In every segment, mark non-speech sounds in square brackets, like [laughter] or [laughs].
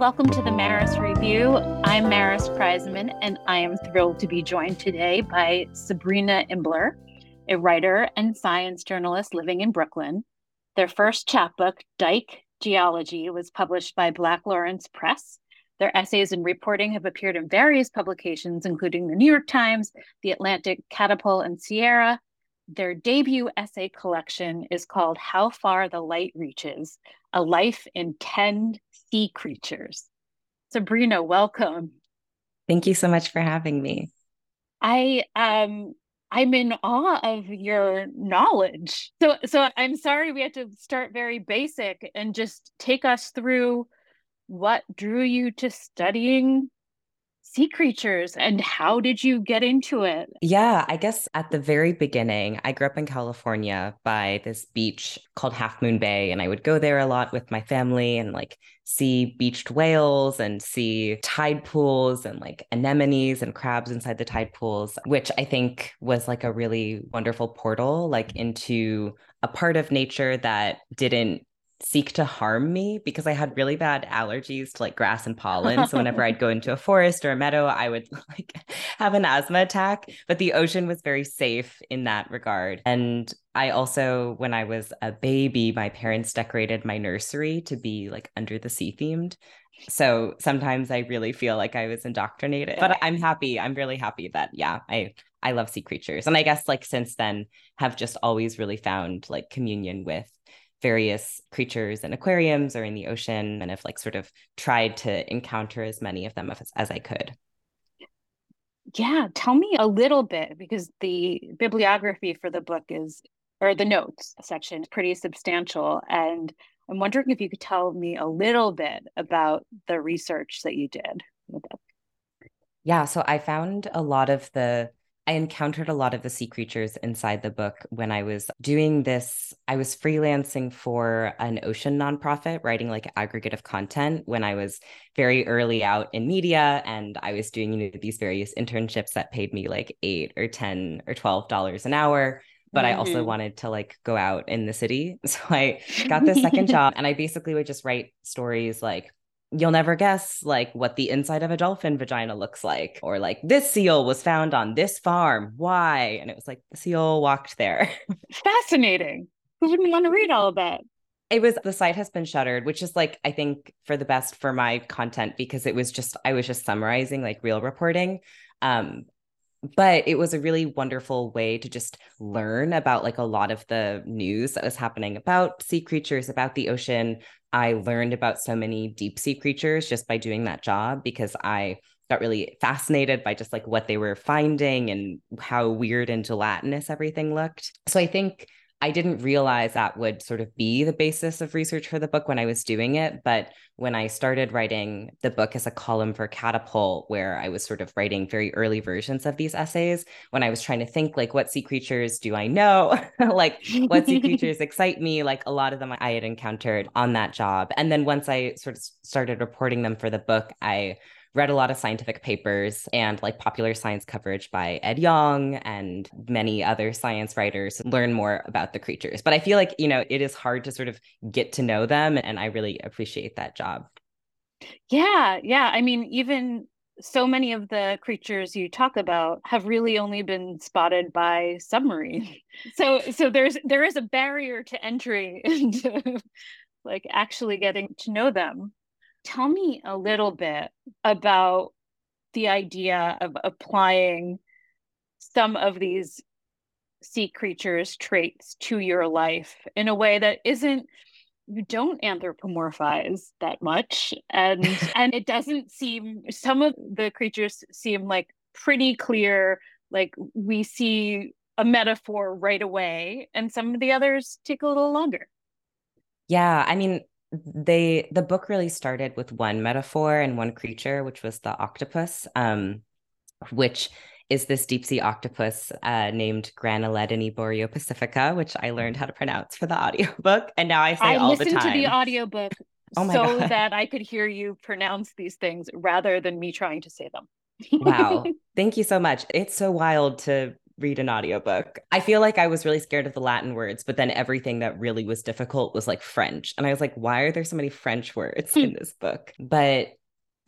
Welcome to the Maris Review. I'm Maris Kreizman, and I am thrilled to be joined today by Sabrina Imbler, a writer and science journalist living in Brooklyn. Their first chapbook, Dyke Geology, was published by Black Lawrence Press. Their essays and reporting have appeared in various publications, including the New York Times, The Atlantic, Catapult, and Sierra. Their debut essay collection is called How Far the Light Reaches A Life in 10 sea creatures. Sabrina, welcome. Thank you so much for having me. I um I'm in awe of your knowledge. So so I'm sorry we had to start very basic and just take us through what drew you to studying sea creatures and how did you get into it? Yeah, I guess at the very beginning, I grew up in California by this beach called Half Moon Bay, and I would go there a lot with my family and like see beached whales and see tide pools and like anemones and crabs inside the tide pools, which I think was like a really wonderful portal like into a part of nature that didn't seek to harm me because I had really bad allergies to like grass and pollen. So whenever [laughs] I'd go into a forest or a meadow, I would [laughs] like have an asthma attack. But the ocean was very safe in that regard. And I also, when I was a baby, my parents decorated my nursery to be like under the sea themed. So sometimes I really feel like I was indoctrinated. But I'm happy. I'm really happy that yeah, I I love sea creatures. And I guess like since then have just always really found like communion with various creatures in aquariums or in the ocean and have like sort of tried to encounter as many of them as, as I could. Yeah, tell me a little bit because the bibliography for the book is or the notes section is pretty substantial and I'm wondering if you could tell me a little bit about the research that you did. Yeah, so I found a lot of the I encountered a lot of the sea creatures inside the book when I was doing this. I was freelancing for an ocean nonprofit, writing like aggregate of content when I was very early out in media. And I was doing, you know, these various internships that paid me like eight or 10 or $12 an hour but mm-hmm. I also mm-hmm. wanted to like go out in the city. [laughs] So I got this second [laughs] job and I basically would just write stories like you'll never guess like what the inside of a dolphin vagina looks like or like this seal was found on this farm. Why? And it was like the seal walked there. [laughs] Fascinating. Who wouldn't want to read all of that? It was the site has been shuttered which is like i think for the best for my content because it was just i was just summarizing like real reporting. Um but it was a really wonderful way to just learn about like a lot of the news that was happening about sea creatures about the ocean I learned about so many deep sea creatures just by doing that job because I got really fascinated by just like what they were finding and how weird and gelatinous everything looked. So I think I didn't realize that would sort of be the basis of research for the book when I was doing it. But when I started writing the book as a column for Catapult, where I was sort of writing very early versions of these essays, when I was trying to think, like, what sea creatures do I know? [laughs] like, what sea [laughs] creatures excite me? Like, a lot of them I had encountered on that job. And then once I sort of started reporting them for the book, I read a lot of scientific papers and like popular science coverage by Ed Yong and many other science writers, learn more about the creatures. But I feel like, you know, it is hard to sort of get to know them. And I really appreciate that job. Yeah. Yeah. I mean, even so many of the creatures you talk about have really only been spotted by submarine. [laughs] So so there's there is a barrier to entry [laughs] into like actually getting to know them. Tell me a little bit about the idea of applying some of these sea creatures traits to your life in a way that isn't you don't anthropomorphize that much. And [laughs] and it doesn't seem some of the creatures seem like pretty clear like we see a metaphor right away and some of the others take a little longer. Yeah i mean they the book really started with one metaphor and one creature which was the octopus um, which is this deep sea octopus uh, named Graneledone boreopacifica, which I learned how to pronounce for the audiobook. And now I say I all the time. I listened to the audiobook oh so God. that I could hear you pronounce these things rather than me trying to say them. wow. [laughs] Thank you so much. It's so wild to read an audiobook. I feel like I was really scared of the Latin words, but then everything that really was difficult was like French. And I was like, why are there so many French words hmm. in this book? But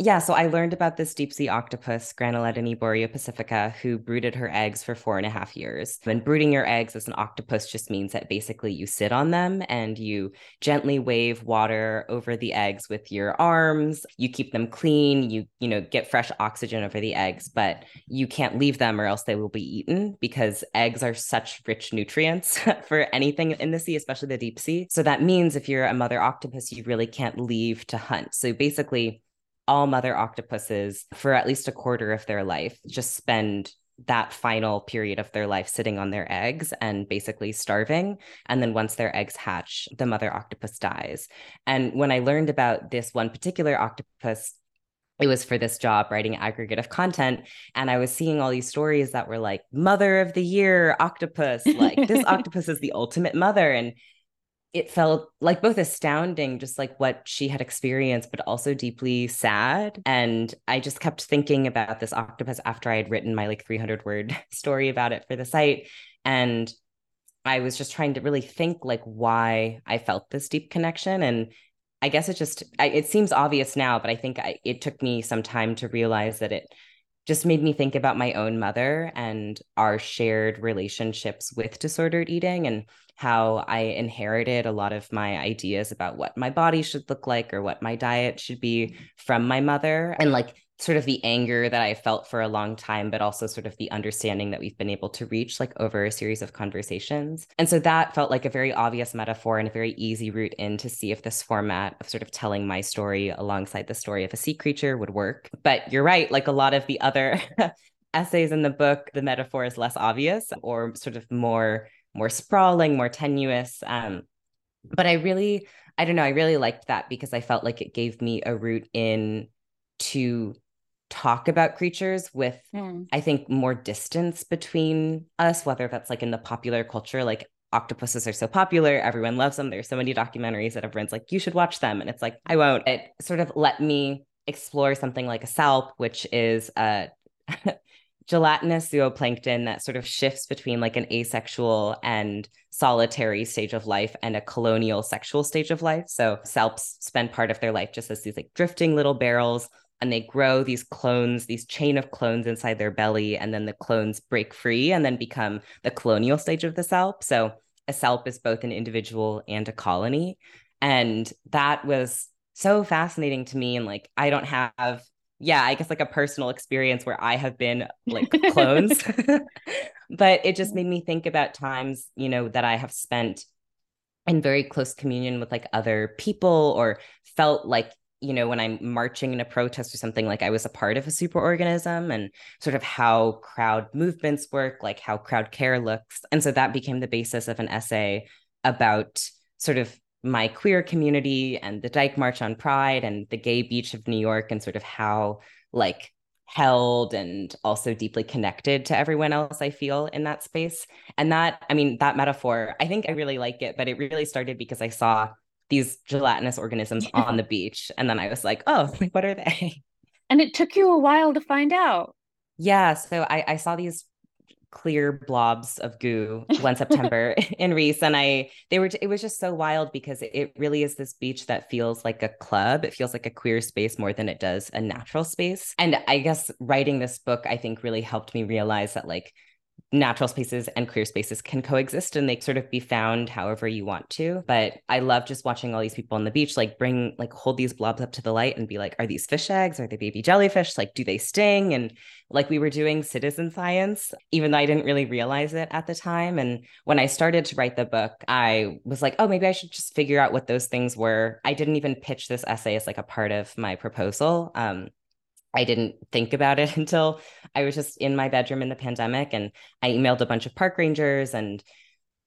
yeah, so I learned about this deep sea octopus, Graneledone pacifica, who brooded her eggs for four and a half years. And brooding your eggs as an octopus just means that basically you sit on them and you gently wave water over the eggs with your arms. You keep them clean. You you know get fresh oxygen over the eggs, but you can't leave them or else they will be eaten because eggs are such rich nutrients [laughs] for anything in the sea, especially the deep sea. So that means if you're a mother octopus, you really can't leave to hunt. So basically all mother octopuses for at least a quarter of their life just spend that final period of their life sitting on their eggs and basically starving. And then once their eggs hatch, the mother octopus dies. And when I learned about this one particular octopus, it was for this job writing aggregate of content and i was seeing all these stories that were like mother of the year octopus like this [laughs] octopus is the ultimate mother and it felt like both astounding, just like what she had experienced, but also deeply sad. And I just kept thinking about this octopus after I had written my like 300 word [laughs] story about it for the site. And I was just trying to really think like why I felt this deep connection. And I guess it just, I, it seems obvious now, but I think I, it took me some time to realize that it just made me think about my own mother and our shared relationships with disordered eating and how I inherited a lot of my ideas about what my body should look like or what my diet should be mm-hmm. from my mother. And like sort of the anger that I felt for a long time, but also sort of the understanding that we've been able to reach like over a series of conversations. And so that felt like a very obvious metaphor and a very easy route in to see if this format of sort of telling my story alongside the story of a sea creature would work. But you're right, like a lot of the other [laughs] essays in the book, the metaphor is less obvious or sort of more more sprawling, more tenuous. Um, but I really, I don't know, I really liked that because I felt like it gave me a route in to talk about creatures with mm. i think more distance between us whether that's like in the popular culture like octopuses are so popular everyone loves them there's so many documentaries that everyone's like you should watch them and it's like i won't it sort of let me explore something like a salp which is a [laughs] gelatinous zooplankton that sort of shifts between like an asexual and solitary stage of life and a colonial sexual stage of life. So salps spend part of their life just as these like drifting little barrels and they grow these clones, these chain of clones inside their belly, and then the clones break free and then become the colonial stage of the salp. So a salp is both an individual and a colony. And that was so fascinating to me. And like, I don't have, yeah, I guess like a personal experience where I have been like clones, [laughs] [laughs] but it just made me think about times, you know, that I have spent in very close communion with like other people or felt like you know, when I'm marching in a protest or something, like I was a part of a superorganism and sort of how crowd movements work, like how crowd care looks. And so that became the basis of an essay about sort of my queer community and the Dyke March on Pride and the gay beach of New York and sort of how like held and also deeply connected to everyone else I feel in that space. And that, I mean, that metaphor, I think I really like it, but it really started because I saw these gelatinous organisms on the beach. And then I was like, oh, [laughs] what are they? And it took you a while to find out. Yeah. So I, I saw these clear blobs of goo one September [laughs] in Riis. And I, they were, it was just so wild because it really is this beach that feels like a club. It feels like a queer space more than it does a natural space. And I guess writing this book, I think really helped me realize that like natural spaces and queer spaces can coexist and they sort of be found however you want to. But I love just watching all these people on the beach, like bring, like hold these blobs up to the light and be like, are these fish eggs? Are they baby jellyfish? Like, do they sting? And like we were doing citizen science, even though I didn't really realize it at the time. And when I started to write the book, I was like, oh, maybe I should just figure out what those things were. I didn't even pitch this essay as like a part of my proposal. Um, I didn't think about it [laughs] until I was just in my bedroom in the pandemic and I emailed a bunch of park rangers and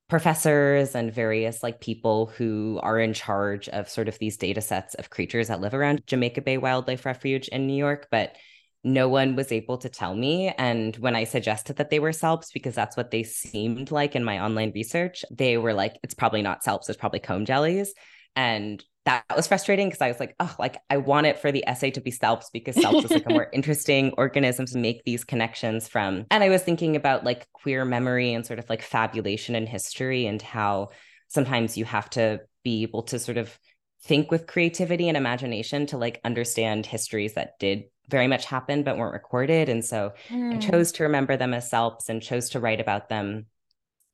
professors and various like people who are in charge of sort of these data sets of creatures that live around Jamaica Bay Wildlife Refuge in New York, but no one was able to tell me. And when I suggested that they were salps, because that's what they seemed like in my online research, they were like, it's probably not salps, it's probably comb jellies. And that was frustrating because I was like, oh, like I want it for the essay to be salps because salps is like a more [laughs] interesting organism to make these connections from. And I was thinking about like queer memory and sort of like fabulation and history and how sometimes you have to be able to sort of think with creativity and imagination to like understand histories that did very much happen but weren't recorded. And so mm. I hmm. chose to remember them as salps and chose to write about them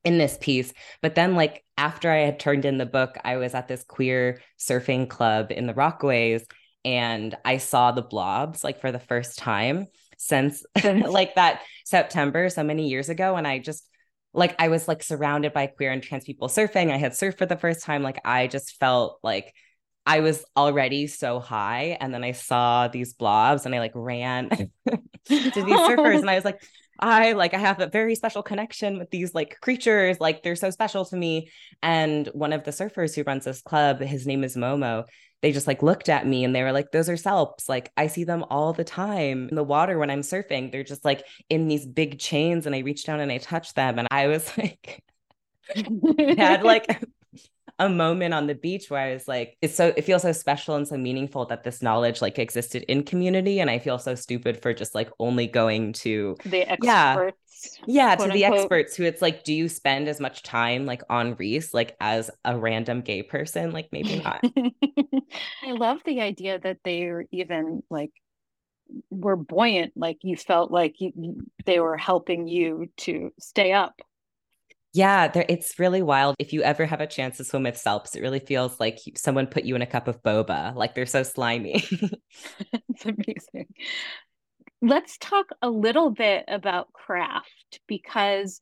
in this piece. But then, like, after I had turned in the book, I was at this queer surfing club in the Rockaways and I saw the blobs like for the first time since [laughs] like that September, so many years ago. And I just, like, I was like surrounded by queer and trans people surfing. I had surfed for the first time. Like, I just felt like, I was already so high, and then I saw these blobs, and I like ran [laughs] to these [laughs] surfers, and I was like, I like I have a very special connection with these like creatures like they're so special to me. And one of the surfers who runs this club his name is Momo they just like looked at me and they were like those are salps like I see them all the time in the water when I'm surfing. They're just like in these big chains and I reached down and I touched them. And I was [laughs] like [laughs] had like a moment on the beach where I was like, it's so it feels so special and so meaningful that this knowledge like existed in community. And I feel so stupid for just like only going to the experts. Yeah, yeah to the unquote. experts who it's like, do you spend as much time like on Riis like as a random gay person? Like maybe not. [laughs] I love the idea that they're even like were buoyant like you felt like you, they were helping you to stay up yeah, there, it's really wild. If you ever have a chance to swim with salps, it really feels like someone put you in a cup of boba. Like they're so slimy. [laughs] it's amazing. Let's talk a little bit about craft because,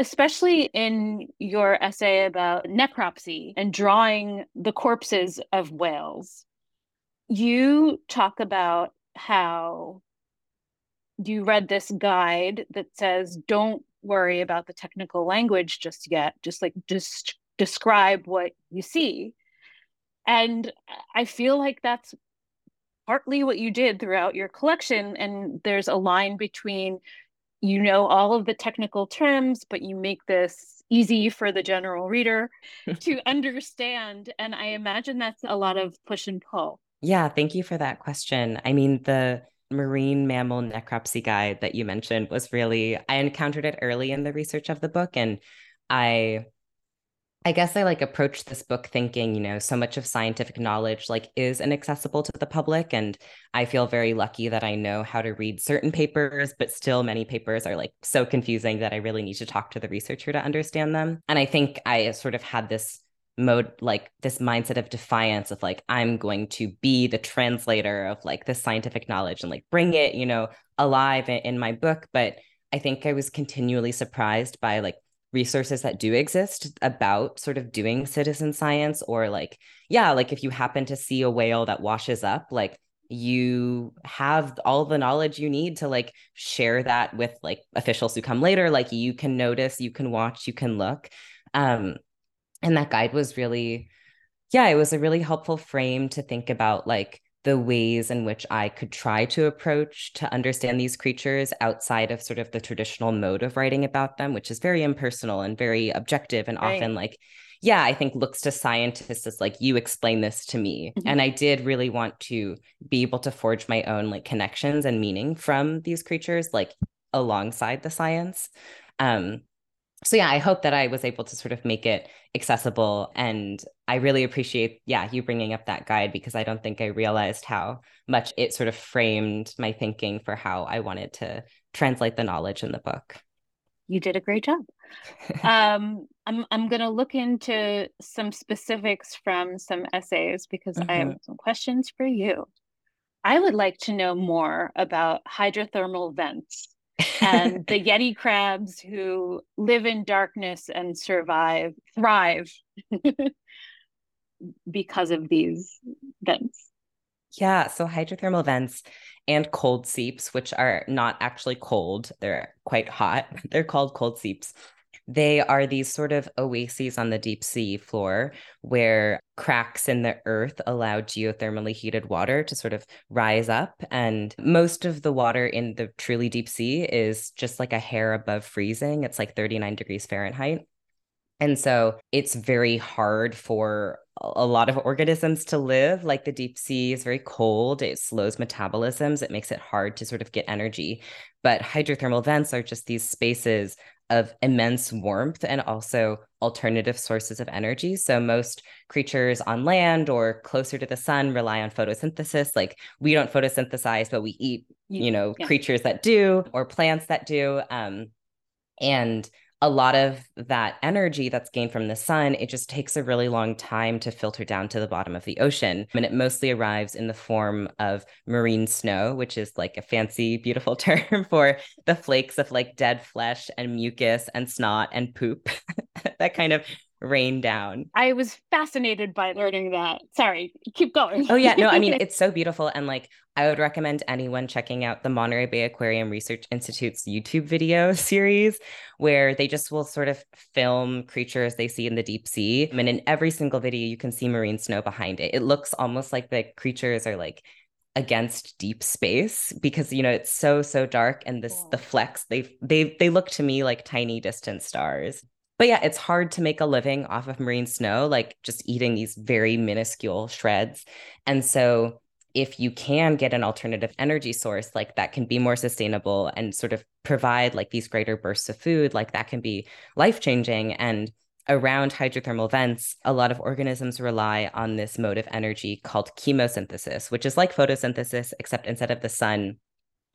especially in your essay about necropsy and drawing the corpses of whales, you talk about how you read this guide that says don't worry about the technical language just yet just like just describe what you see. And i feel like that's partly what you did throughout your collection and there's a line between you know all of the technical terms but you make this easy for the general reader [laughs] to understand and i imagine that's a lot of push and pull. Yeah thank you for that question. I mean the marine mammal necropsy guide that you mentioned was really I encountered it early in the research of the book and I I guess I like approached this book thinking, you know, so much of scientific knowledge like is inaccessible to the public and I feel very lucky that I know how to read certain papers, but still many papers are like so confusing that I really need to talk to the researcher to understand them. And I think I sort of had this mode like this mindset of defiance of like i'm going to be the translator of like this scientific knowledge and like bring it you know alive in, in my book. But i think i was continually surprised by like resources that do exist about sort of doing citizen science or like yeah like if you happen to see a whale that washes up like you have all the knowledge you need to like share that with like officials who come later. Like you can notice you can watch you can look. Um and that guide was really yeah it was a really helpful frame to think about like the ways in which i could try to approach to understand these creatures outside of sort of the traditional mode of writing about them which is very impersonal and very objective and right. often like yeah i think looks to scientists as like you explain this to me mm-hmm. and i did really want to be able to forge my own like connections and meaning from these creatures like alongside the science um so yeah i hope that i was able to sort of make it accessible and i really appreciate yeah you bringing up that guide because i don't think i realized how much it sort of framed my thinking for how i wanted to translate the knowledge in the book you did a great job [laughs] um, i'm i'm going to look into some specifics from some essays because mm-hmm. i have mm-hmm. some questions for you i would like to know more about hydrothermal vents and the [laughs] Yeti crabs who live in darkness and survive, thrive [laughs] because of these vents. Yeah, so hydrothermal vents and cold seeps, which are not actually cold, they're quite hot. [laughs] They're called cold seeps. They are these sort of oases on the deep sea floor where cracks in the earth allow geothermally heated water to sort of rise up. And most of the water in the truly deep sea is just like a hair above freezing. It's like 39 degrees Fahrenheit. And so it's very hard for a lot of organisms to live. Like the deep sea is very cold, it slows metabolisms, it makes it hard to sort of get energy. But hydrothermal vents are just these spaces of immense warmth and also alternative sources of energy. So most creatures on land or closer to the sun rely on photosynthesis. Like we don't photosynthesize, but we eat, you know, yeah. creatures that do or plants that do. Um, and a lot of that energy that's gained from the sun, it just takes a really long time to filter down to the bottom of the ocean. And it mostly arrives in the form of marine snow, which is like a fancy, beautiful [laughs] term for the flakes of like dead flesh and mucus and snot and poop [laughs] that kind of rain down. I was fascinated by learning that. Sorry, keep going. oh yeah, no, I mean [laughs] it's so beautiful and like I would recommend anyone checking out the Monterey Bay Aquarium Research Institute's YouTube video [laughs] series where they just will sort of film creatures they see in the deep sea. And in every single video you can see marine snow behind it. It looks almost like the creatures are like against deep space because you know it's so so dark and this the flecks they they they look to me like tiny distant stars but yeah, it's hard to make a living off of marine snow, like just eating these very minuscule shreds. And so if you can get an alternative energy source like that can be more sustainable and sort of provide like these greater bursts of food, like that can be life changing. And around hydrothermal vents, a lot of organisms rely on this mode of energy called chemosynthesis, which is like photosynthesis, except instead of the sun,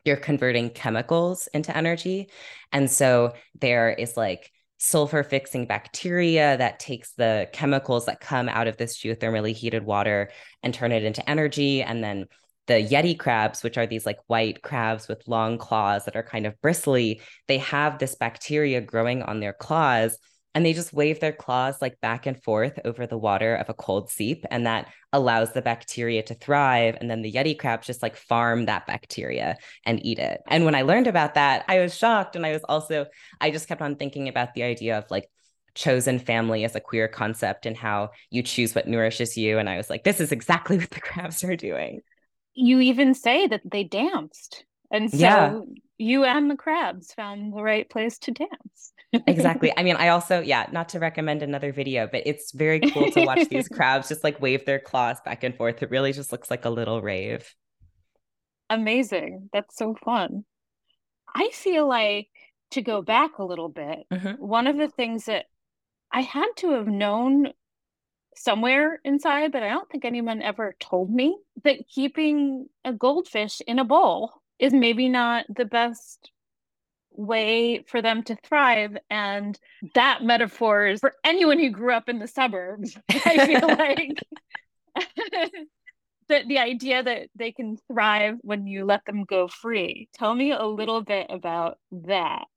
you're converting chemicals into energy. And so there is like sulfur fixing bacteria that takes the chemicals that come out of this geothermally heated water and turn it into energy. And then the Yeti crabs, which are these like white crabs with long claws that are kind of bristly, they have this bacteria growing on their claws and they just wave their claws like back and forth over the water of a cold seep and that allows the bacteria to thrive and then the yeti crabs just like farm that bacteria and eat it. And when i learned about that i was shocked and i was also i just kept on thinking about the idea of like chosen family as a queer concept and how you choose what nourishes you and i was like this is exactly [laughs] what the crabs are doing. You even say that they danced and so yeah. you and the crabs found the right place to dance exactly. [laughs] I mean, I also, yeah, not to recommend another video, but it's very cool to watch these [laughs] crabs just like wave their claws back and forth. It really just looks like a little rave. Amazing. That's so fun. I feel like to go back a little bit, mm-hmm. one of the things that I had to have known somewhere inside, but I don't think anyone ever told me that keeping a goldfish in a bowl is maybe not the best way for them to thrive. And that metaphor is for anyone who grew up in the suburbs. [laughs] I feel [laughs] like [laughs] the, the idea that they can thrive when you let them go free. Tell me a little bit about that.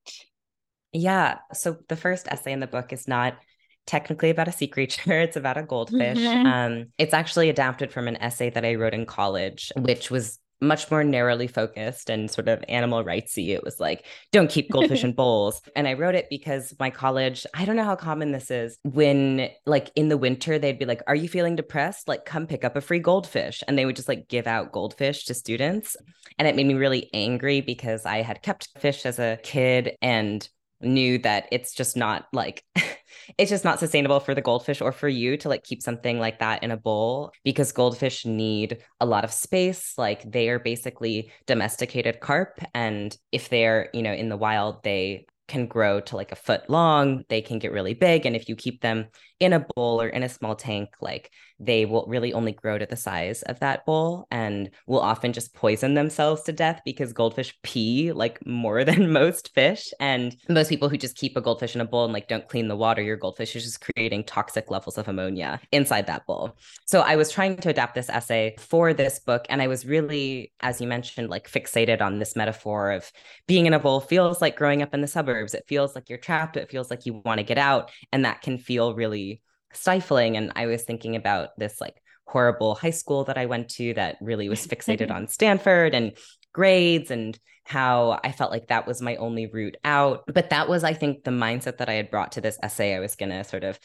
Yeah. So the first essay in the book is not technically about a sea creature. It's about a goldfish. Mm-hmm. Um, it's actually adapted from an essay that I wrote in college, which was much more narrowly focused and sort of animal rightsy. It was like, don't keep goldfish [laughs] in bowls. And I wrote it because my college, I don't know how common this is. When like in the winter, they'd be like, Are you feeling depressed? Like, come pick up a free goldfish. And they would just like give out goldfish to students. And it made me really angry because I had kept fish as a kid and knew that it's just not like [laughs] it's just not sustainable for the goldfish or for you to like keep something like that in a bowl because goldfish need a lot of space. Like they are basically domesticated carp and if they're you know in the wild they can grow to like a foot long. They can get really big and if you keep them in a bowl or in a small tank like they will really only grow to the size of that bowl and will often just poison themselves to death because goldfish pee like more [laughs] than most fish. And most people who just keep a goldfish in a bowl and like don't clean the water, your goldfish is just creating toxic levels of ammonia inside that bowl. So I was trying to adapt this essay for this book. And I was really, as you mentioned, like fixated on this metaphor of being in a bowl feels like growing up in the suburbs. It feels like you're trapped. It feels like you want to get out. And that can feel really stifling. And I was thinking about this like horrible high school that I went to that really was fixated [laughs] on Stanford and grades and how I felt like that was my only route out. But that was, I think, the mindset that I had brought to this essay. I was going to sort of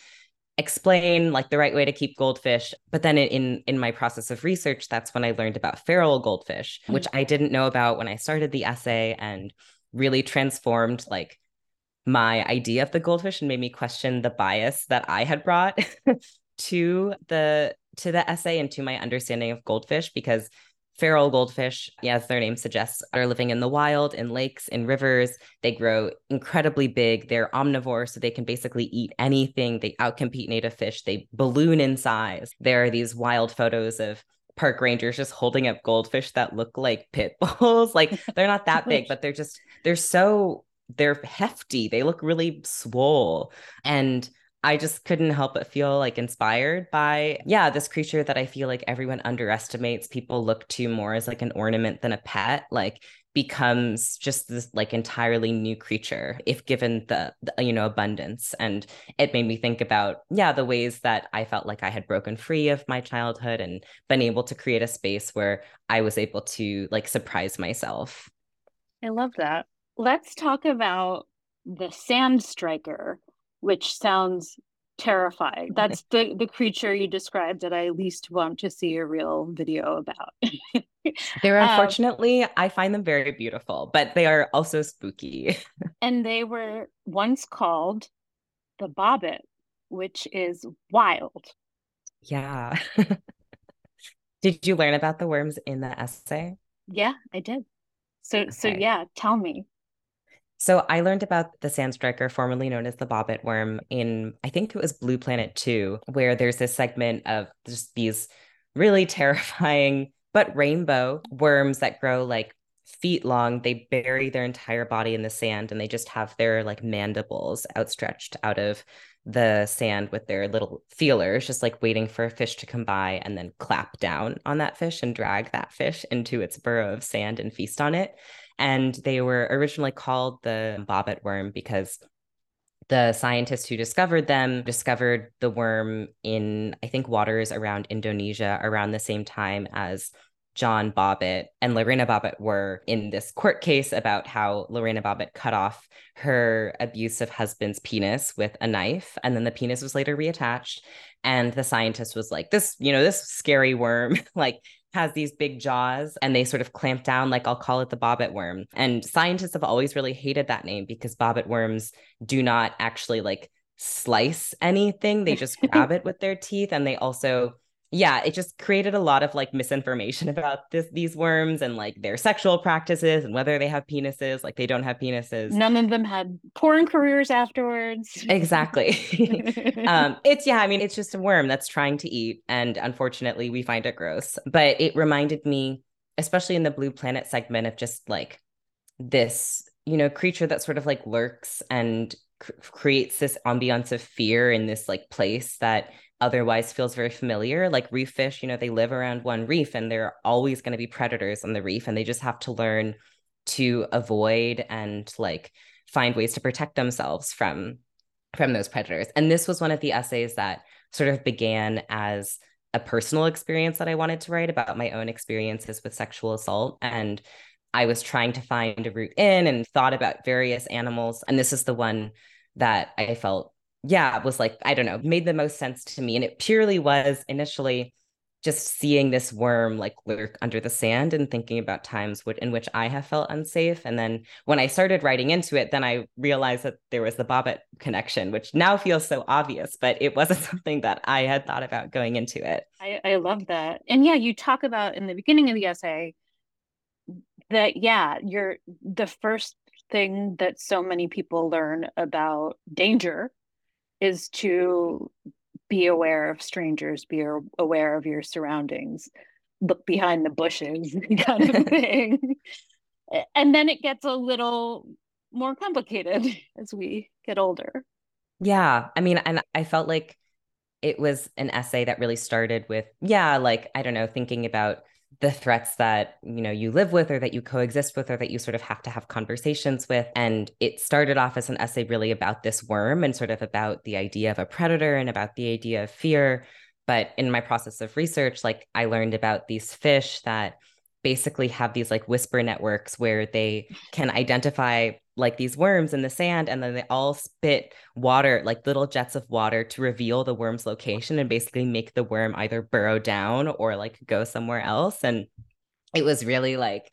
explain like the right way to keep goldfish but then in in my process of research that's when i learned about feral goldfish which mm. i didn't know about when i started the essay and really transformed like my idea of the goldfish and made me question the bias that I had brought [laughs] to the to the essay and to my understanding of goldfish because feral goldfish, as their name suggests, are living in the wild, in lakes, in rivers. They grow incredibly big. They're omnivores, so they can basically eat anything. They outcompete native fish. They balloon in size. There are these wild photos of park rangers just holding up goldfish that look like pit [laughs] bulls. like they're not that [laughs] big, but they're just they're so they're hefty. They look really swole. And I just couldn't help but feel like inspired by, yeah, this creature that I feel like everyone underestimates. People look to more as like an ornament than a pet, like becomes just this like entirely new creature if given the, the, you know abundance and it made me think about yeah the ways that i felt like i had broken free of my childhood and been able to create a space where i was able to like surprise myself i love that let's talk about the sand striker which sounds terrifying. That's [laughs] the the creature you described that I least want to see a real video about. [laughs] They're um, unfortunately, um, I find them very beautiful, but they are also spooky. [laughs] and they were once called the bobbit, which is wild. Yeah. did you learn about the worms in the essay? Yeah, I did. So okay. so yeah, tell me. So I learned about the sand striker, formerly known as the bobbit worm, in I think it was Blue Planet 2, where there's this segment of just these really [laughs] terrifying but rainbow worms that grow like feet long. They bury their entire body in the sand and they just have their like mandibles outstretched out of the sand with their little feelers, just like waiting for a fish to come by and then clap down on that fish and drag that fish into its burrow of sand and feast on it. And they were originally called the bobbit worm because the scientists who discovered them discovered the worm in, I think, waters around Indonesia around the same time as John Bobbitt and Lorena Bobbitt were in this court case about how Lorena Bobbitt cut off her abusive husband's penis with a knife. And then the penis was later reattached. And the scientist was like, this, you know, this scary worm, [laughs] like has these big jaws and they sort of clamp down, like I'll call it the bobbit worm. And scientists have always really hated that name because bobbit worms do not actually like slice anything, they just [laughs] grab it with their teeth. And they also, yeah, it just created a lot of like misinformation [laughs] about this these worms and like their sexual practices and whether they have penises, like they don't have penises. None of them had porn careers afterwards. Exactly. [laughs] [laughs] um, it's yeah, I mean, it's just a worm that's trying to eat, and unfortunately, we find it gross. But it reminded me, especially in the Blue Planet segment, of just like this, you know, creature that sort of like lurks and cr- creates this ambiance of fear in this like place that otherwise feels very familiar. Like reef fish, you know, they live around one reef and there are always going to be predators on the reef and they just have to learn to avoid and like find ways to protect themselves from from those predators. And this was one of the essays that sort of began as a personal experience that I wanted to write about my own experiences with sexual assault and I was trying to find a route in and thought about various animals and this is the one that I felt yeah, it was like, I don't know, made the most sense to me. And it purely was initially just seeing this worm like lurk under the sand and thinking about times in which I have felt unsafe. And then when I started writing into it, then I realized that there was the Bobbit connection, which now feels so obvious, but it wasn't [laughs] something that I had thought about going into it. I, I love that. And yeah, you talk about in the beginning of the essay that, yeah, you're the first thing that so many people learn about danger is to be aware of strangers, be aware of your surroundings, look behind the bushes, [laughs] kind of [laughs] thing. and then it gets a little more complicated [laughs] as we get older. Yeah. I mean, and I felt like it was an essay that really started with, yeah, like, I don't know, thinking about the threats that you know you live with or that you coexist with or that you sort of have to have conversations with. And it started off as an essay really about this worm and sort of about the idea of a predator and about the idea of fear. But in my process of research like i learned about these fish that basically have these like whisper networks where they can identify like these worms in the sand and then they all spit water like little jets of water to reveal the worm's location and basically make the worm either burrow down or like go somewhere else and it was really like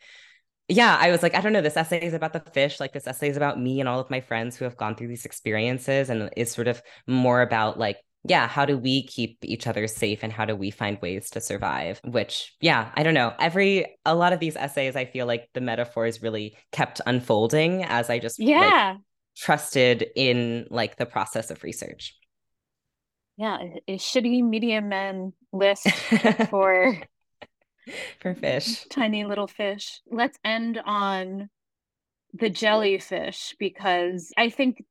yeah, I was like, I don't know, this essay is about the fish. Like, this essay is about me and all of my friends who have gone through these experiences and is sort of more about like, yeah, how do we keep each other safe and how do we find ways to survive? Which, yeah, I don't know. Every, a lot of these essays, I feel like the metaphors really kept unfolding as I just, yeah, like, trusted in like the process of research. Yeah, a shitty medium men list [laughs] for for fish. Tiny little fish. Let's end on the jellyfish because I think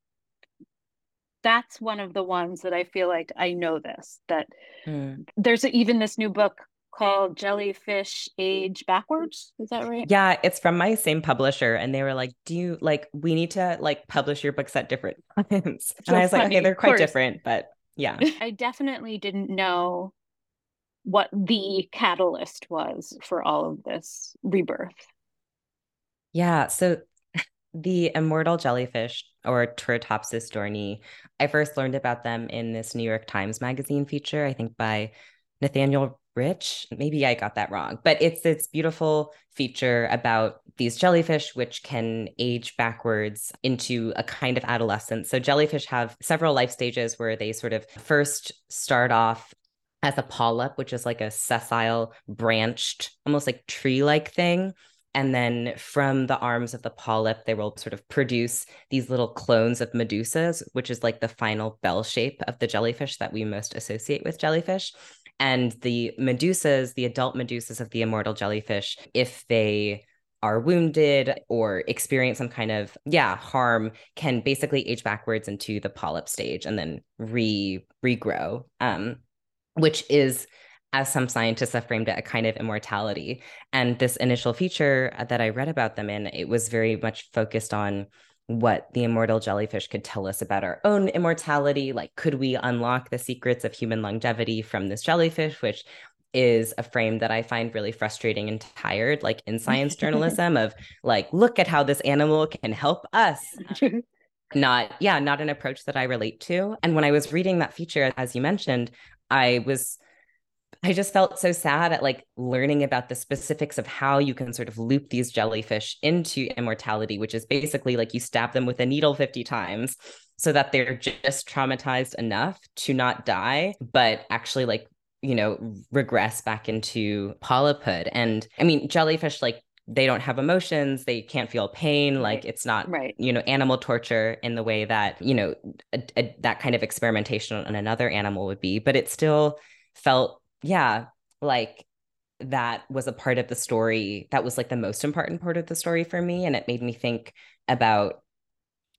that's one of the ones that I feel like I know this that mm. there's a, even this new book called Jellyfish Age Backwards. Is that right? Yeah, it's from my same publisher. And they were like, Do you like, we need to like publish your books at different [laughs] times? So and I was funny. like, Okay, they're quite different, but yeah. [laughs] I definitely didn't know what the catalyst was for all of this rebirth. Yeah. So the immortal jellyfish or Turritopsis dohrnii, I first learned about them in this New York Times Magazine feature, I think by Nathaniel Rich. Maybe I got that wrong, but it's this beautiful feature about these jellyfish, which can age backwards into a kind of adolescence. So, jellyfish have several life stages where they sort of first start off as a polyp, which is like a sessile, branched, almost like tree like thing. And then from the arms of the polyp, they will sort of produce these little clones of medusas, which is like the final bell shape of the jellyfish that we most associate with jellyfish. And the medusas, the adult medusas of the immortal jellyfish, if they are wounded or experience some kind of yeah harm can basically age backwards into the polyp stage and then re regrow um which is as some scientists have framed it, a kind of immortality. And this initial feature uh, that I read about them in, it was very much focused on what the immortal jellyfish could tell us about our own immortality. Like, could we unlock the secrets of human longevity from this jellyfish, which is a frame that I find really frustrating and tired, like in science [laughs] journalism, of like, look at how this animal can help us. [laughs] not, yeah, not an approach that I relate to. And when I was reading that feature, as you mentioned, I was I just felt so sad at like learning about the specifics of how you can sort of loop these jellyfish into immortality, which is basically like you stab them with a needle 50 times so that they're just traumatized enough to not die, but actually like, you know, regress back into polyphood. And I mean, jellyfish like they don't have emotions they can't feel pain like it's not right you know animal torture in the way that you know a, a, that kind of experimentation on another animal would be but it still felt yeah like that was a part of the story that was like the most important part of the story for me and it made me think about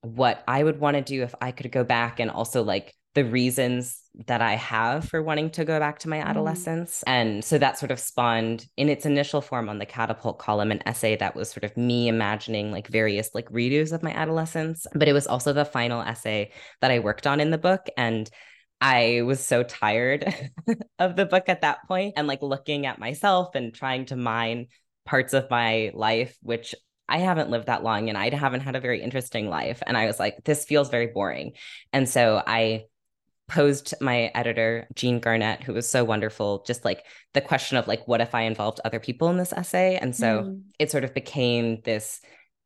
what i would want to do if i could go back and also like the reasons that I have for wanting to go back to my mm. adolescence. Mm. And so that sort of spawned in its initial form on the catapult column an essay that was sort of me imagining like various like redos of my adolescence. But it was also the final essay that I worked on in the book. And I was so tired [laughs] of the book at that point and like looking at myself and trying to mine parts of my life, which I haven't lived that long and I haven't had a very interesting life. And I was like, this feels very boring. And so I posed my editor jean garnett who was so wonderful just like the question of like what if i involved other people in this essay and so mm. it sort of became this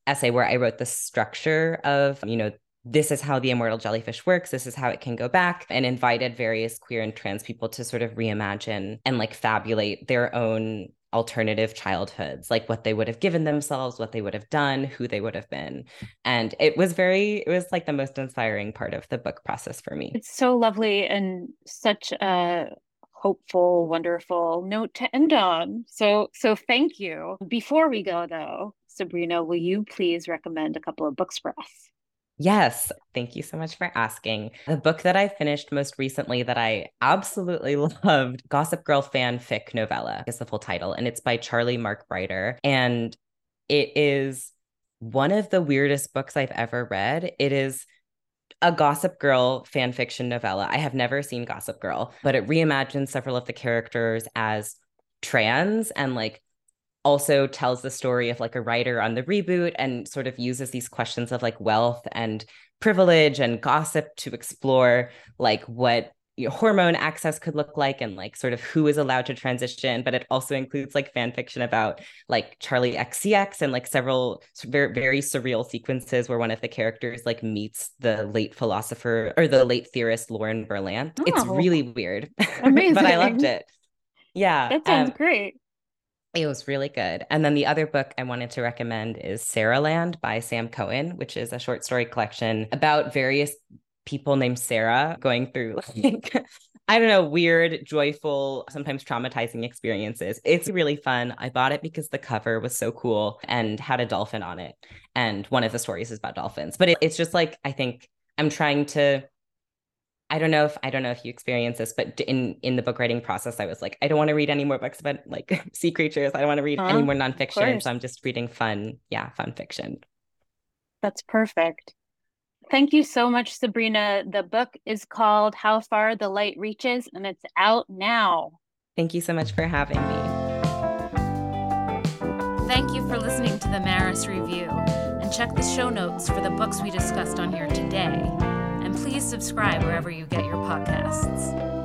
essay where i wrote the structure of you know this is how the immortal jellyfish works this is how it can go back and invited various queer and trans people to sort of reimagine and like fabulate their own alternative childhoods, like what they would have given themselves, what they would have done, who they would have been. And it was very, it was like the most inspiring part of the book process for me. It's so lovely and such a hopeful, wonderful note to end on. So, so thank you. Before we go though, Sabrina, will you please recommend a couple of books for us? Yes, thank you so much for asking. The book that I finished most recently that I absolutely [laughs] loved, Gossip Girl fanfic novella is the full title, and it's by Charlie Markbreiter. And it is one of the weirdest books I've ever read. It is a Gossip Girl fan fiction novella. I have never seen Gossip Girl, but it reimagines several of the characters as trans and like also tells the story of like a writer on the reboot and sort of uses these questions of like wealth and privilege and gossip to explore like what hormone access could look like and like sort of who is allowed to transition. But it also includes like fan fiction about like charlie xcx and like several very, very surreal sequences where one of the characters like meets the late philosopher or the late theorist lauren berlant. Oh, it's really weird amazing [laughs] but i loved it. Yeah that sounds um, great it was really good. And then the other book I wanted to recommend is Sarahland by Sam Cohen, which is a short story collection about various people named Sarah going through [laughs] like I don't know, weird, joyful, sometimes traumatizing experiences. It's really fun. I bought it because the cover was so cool and had a dolphin on it. And one of the stories is about dolphins. But it, it's just like I think I'm trying to I don't know if I don't know if you experience this, but in in the book writing process, I was like, I don't want to read any more books about like [laughs] sea creatures. I don't want to read huh? any more nonfiction. So I'm just reading fun, yeah, fun fiction. That's perfect. Thank you so much, Sabrina. The book is called How Far the Light Reaches, and it's out now. Thank you so much for having me. Thank you for listening to the Maris Review, and check the show notes for the books we discussed on here today. And please subscribe wherever you get your podcasts.